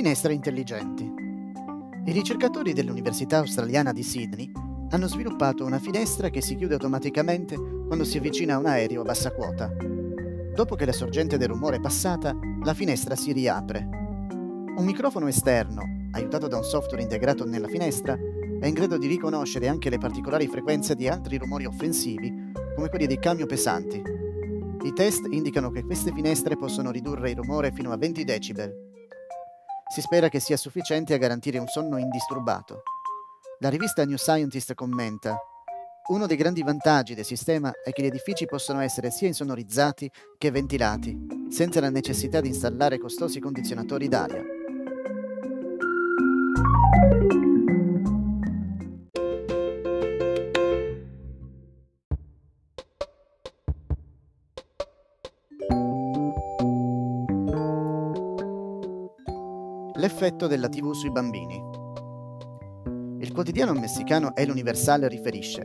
Finestre intelligenti. I ricercatori dell'Università australiana di Sydney hanno sviluppato una finestra che si chiude automaticamente quando si avvicina a un aereo a bassa quota. Dopo che la sorgente del rumore è passata, la finestra si riapre. Un microfono esterno, aiutato da un software integrato nella finestra, è in grado di riconoscere anche le particolari frequenze di altri rumori offensivi, come quelli dei camion pesanti. I test indicano che queste finestre possono ridurre il rumore fino a 20 decibel si spera che sia sufficiente a garantire un sonno indisturbato. La rivista New Scientist commenta uno dei grandi vantaggi del sistema è che gli edifici possono essere sia insonorizzati che ventilati, senza la necessità di installare costosi condizionatori d'aria. L'effetto della TV sui bambini. Il quotidiano messicano El Universal riferisce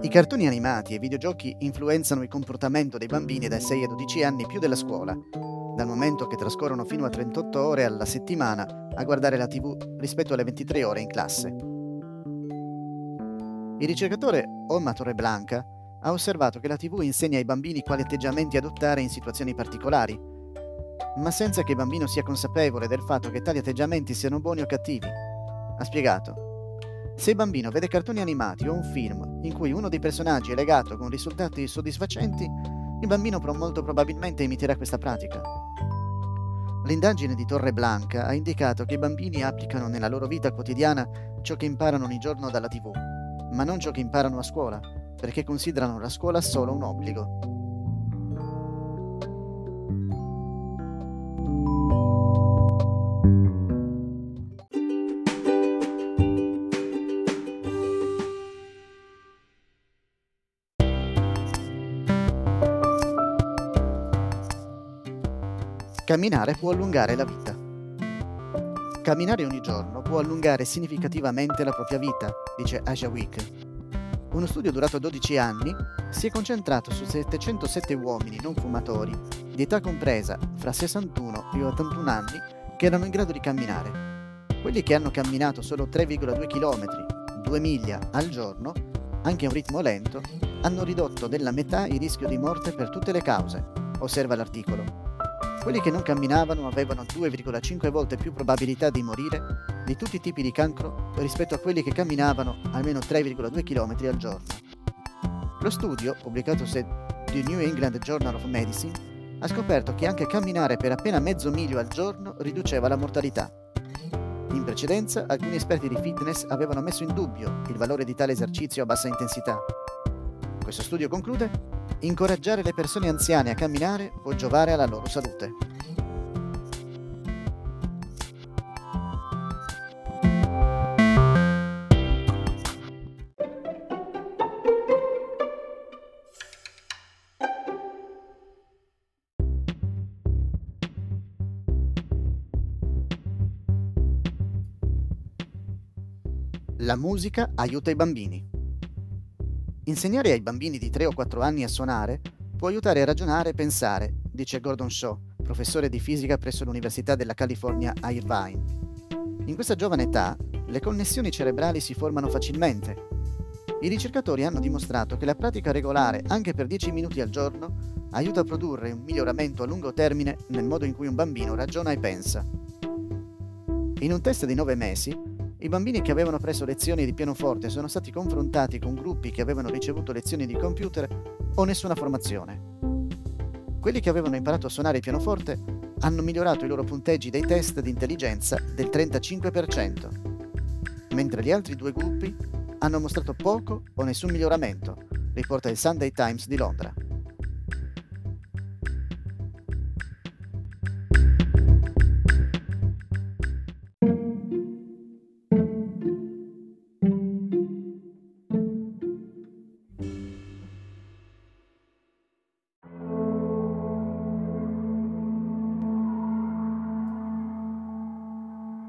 i cartoni animati e i videogiochi influenzano il comportamento dei bambini dai 6 ai 12 anni più della scuola, dal momento che trascorrono fino a 38 ore alla settimana a guardare la TV rispetto alle 23 ore in classe. Il ricercatore Olma Torreblanca ha osservato che la TV insegna ai bambini quali atteggiamenti adottare in situazioni particolari ma senza che il bambino sia consapevole del fatto che tali atteggiamenti siano buoni o cattivi. Ha spiegato. Se il bambino vede cartoni animati o un film in cui uno dei personaggi è legato con risultati soddisfacenti, il bambino molto probabilmente imiterà questa pratica. L'indagine di Torre Blanca ha indicato che i bambini applicano nella loro vita quotidiana ciò che imparano ogni giorno dalla TV, ma non ciò che imparano a scuola, perché considerano la scuola solo un obbligo. Camminare può allungare la vita. Camminare ogni giorno può allungare significativamente la propria vita, dice Asia Week. Uno studio durato 12 anni si è concentrato su 707 uomini non fumatori di età compresa fra 61 e 81 anni che erano in grado di camminare. Quelli che hanno camminato solo 3,2 km, 2 miglia al giorno, anche a un ritmo lento, hanno ridotto della metà il rischio di morte per tutte le cause, osserva l'articolo. Quelli che non camminavano avevano 2,5 volte più probabilità di morire di tutti i tipi di cancro rispetto a quelli che camminavano almeno 3,2 km al giorno. Lo studio, pubblicato su The New England Journal of Medicine, ha scoperto che anche camminare per appena mezzo miglio al giorno riduceva la mortalità. In precedenza, alcuni esperti di fitness avevano messo in dubbio il valore di tale esercizio a bassa intensità. Questo studio conclude Incoraggiare le persone anziane a camminare può giovare alla loro salute. La musica aiuta i bambini. Insegnare ai bambini di 3 o 4 anni a suonare può aiutare a ragionare e pensare, dice Gordon Shaw, professore di fisica presso l'Università della California a Irvine. In questa giovane età, le connessioni cerebrali si formano facilmente. I ricercatori hanno dimostrato che la pratica regolare, anche per 10 minuti al giorno, aiuta a produrre un miglioramento a lungo termine nel modo in cui un bambino ragiona e pensa. In un test di 9 mesi, i bambini che avevano preso lezioni di pianoforte sono stati confrontati con gruppi che avevano ricevuto lezioni di computer o nessuna formazione. Quelli che avevano imparato a suonare il pianoforte hanno migliorato i loro punteggi dei test di intelligenza del 35%, mentre gli altri due gruppi hanno mostrato poco o nessun miglioramento, riporta il Sunday Times di Londra.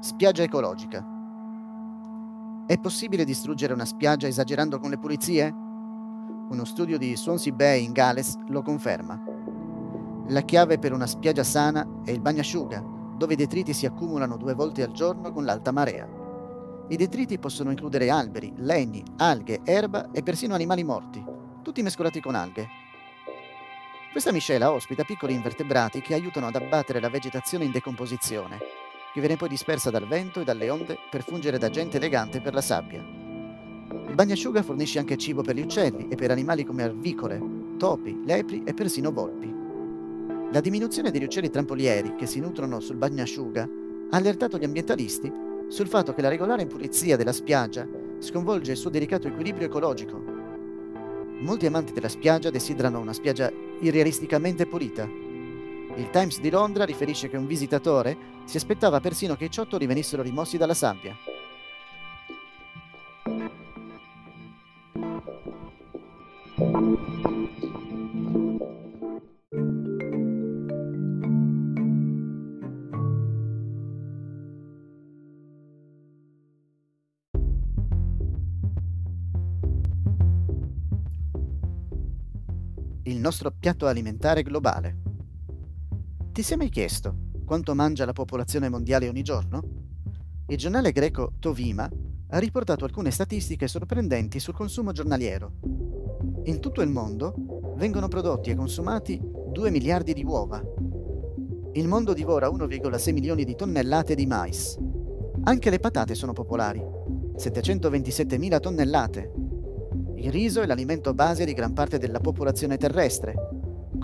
Spiaggia ecologica. È possibile distruggere una spiaggia esagerando con le pulizie? Uno studio di Swansea Bay in Galles lo conferma. La chiave per una spiaggia sana è il bagnasciuga, dove i detriti si accumulano due volte al giorno con l'alta marea. I detriti possono includere alberi, legni, alghe, erba e persino animali morti, tutti mescolati con alghe. Questa miscela ospita piccoli invertebrati che aiutano ad abbattere la vegetazione in decomposizione, che viene poi dispersa dal vento e dalle onde per fungere da agente elegante per la sabbia. Il bagnasciuga fornisce anche cibo per gli uccelli e per animali come arvicole, topi, lepri e persino volpi. La diminuzione degli uccelli trampolieri che si nutrono sul bagnasciuga ha allertato gli ambientalisti sul fatto che la regolare pulizia della spiaggia sconvolge il suo delicato equilibrio ecologico. Molti amanti della spiaggia desiderano una spiaggia irrealisticamente pulita. Il Times di Londra riferisce che un visitatore si aspettava persino che i ciottoli venissero rimossi dalla sabbia. il nostro piatto alimentare globale. Ti sei mai chiesto quanto mangia la popolazione mondiale ogni giorno? Il giornale greco Tovima ha riportato alcune statistiche sorprendenti sul consumo giornaliero. In tutto il mondo vengono prodotti e consumati 2 miliardi di uova. Il mondo divora 1,6 milioni di tonnellate di mais. Anche le patate sono popolari, 727 mila tonnellate, il riso è l'alimento base di gran parte della popolazione terrestre,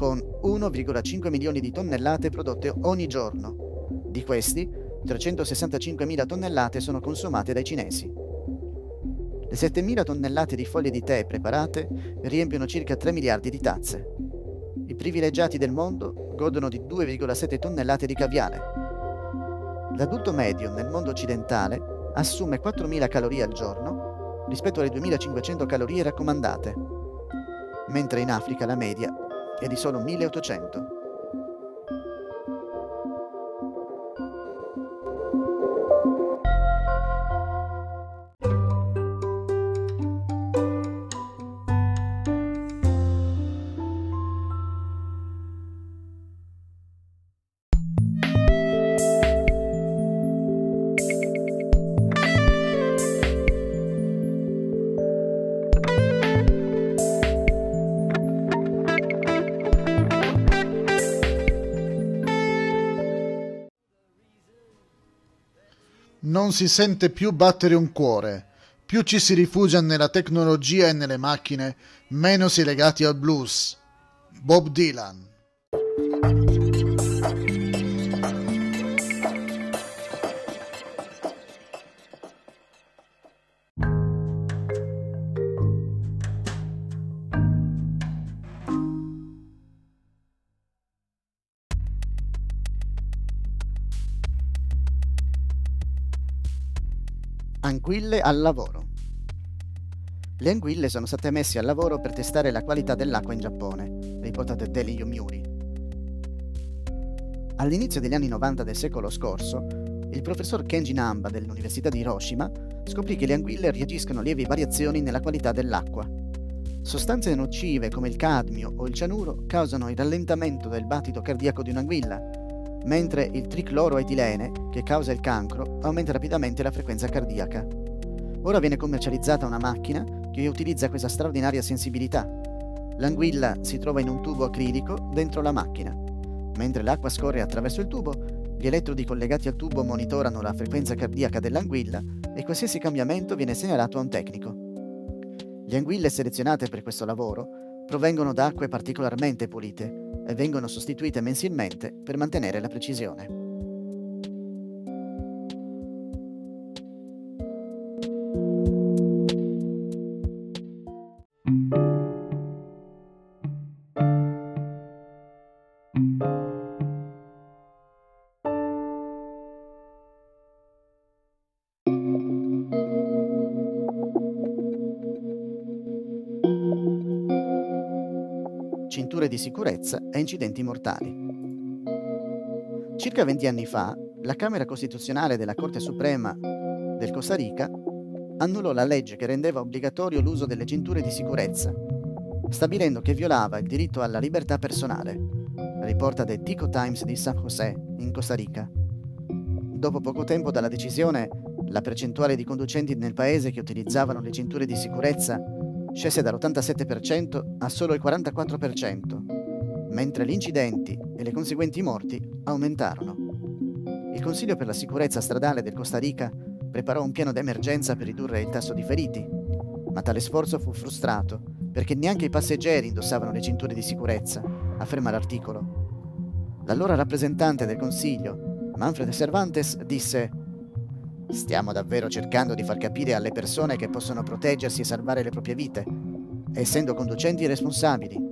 con 1,5 milioni di tonnellate prodotte ogni giorno. Di questi, 365.000 tonnellate sono consumate dai cinesi. Le 7.000 tonnellate di foglie di tè preparate riempiono circa 3 miliardi di tazze. I privilegiati del mondo godono di 2,7 tonnellate di caviale. L'adulto medio nel mondo occidentale assume 4.000 calorie al giorno rispetto alle 2500 calorie raccomandate, mentre in Africa la media è di solo 1800. Non si sente più battere un cuore. Più ci si rifugia nella tecnologia e nelle macchine, meno si è legati al blues. Bob Dylan. Anguille al lavoro. Le anguille sono state messe al lavoro per testare la qualità dell'acqua in Giappone, riportate Daily Yomiuri. All'inizio degli anni 90 del secolo scorso, il professor Kenji Namba dell'Università di Hiroshima scoprì che le anguille reagiscono a lievi variazioni nella qualità dell'acqua. Sostanze nocive come il cadmio o il cianuro causano il rallentamento del battito cardiaco di un'anguilla mentre il tricloroetilene, che causa il cancro, aumenta rapidamente la frequenza cardiaca. Ora viene commercializzata una macchina che utilizza questa straordinaria sensibilità. L'anguilla si trova in un tubo acrilico dentro la macchina. Mentre l'acqua scorre attraverso il tubo, gli elettrodi collegati al tubo monitorano la frequenza cardiaca dell'anguilla e qualsiasi cambiamento viene segnalato a un tecnico. Le anguille selezionate per questo lavoro provengono da acque particolarmente pulite vengono sostituite mensilmente per mantenere la precisione. Cinture di sicurezza e incidenti mortali. Circa 20 anni fa, la Camera Costituzionale della Corte Suprema del Costa Rica annullò la legge che rendeva obbligatorio l'uso delle cinture di sicurezza, stabilendo che violava il diritto alla libertà personale, riporta The Tico Times di San José, in Costa Rica. dopo poco tempo dalla decisione, la percentuale di conducenti nel paese che utilizzavano le cinture di sicurezza scese dall'87% a solo il 44%, mentre gli incidenti e le conseguenti morti aumentarono. Il Consiglio per la sicurezza stradale del Costa Rica preparò un piano d'emergenza per ridurre il tasso di feriti, ma tale sforzo fu frustrato perché neanche i passeggeri indossavano le cinture di sicurezza, afferma l'articolo. L'allora rappresentante del Consiglio, Manfred Cervantes, disse Stiamo davvero cercando di far capire alle persone che possono proteggersi e salvare le proprie vite, essendo conducenti responsabili.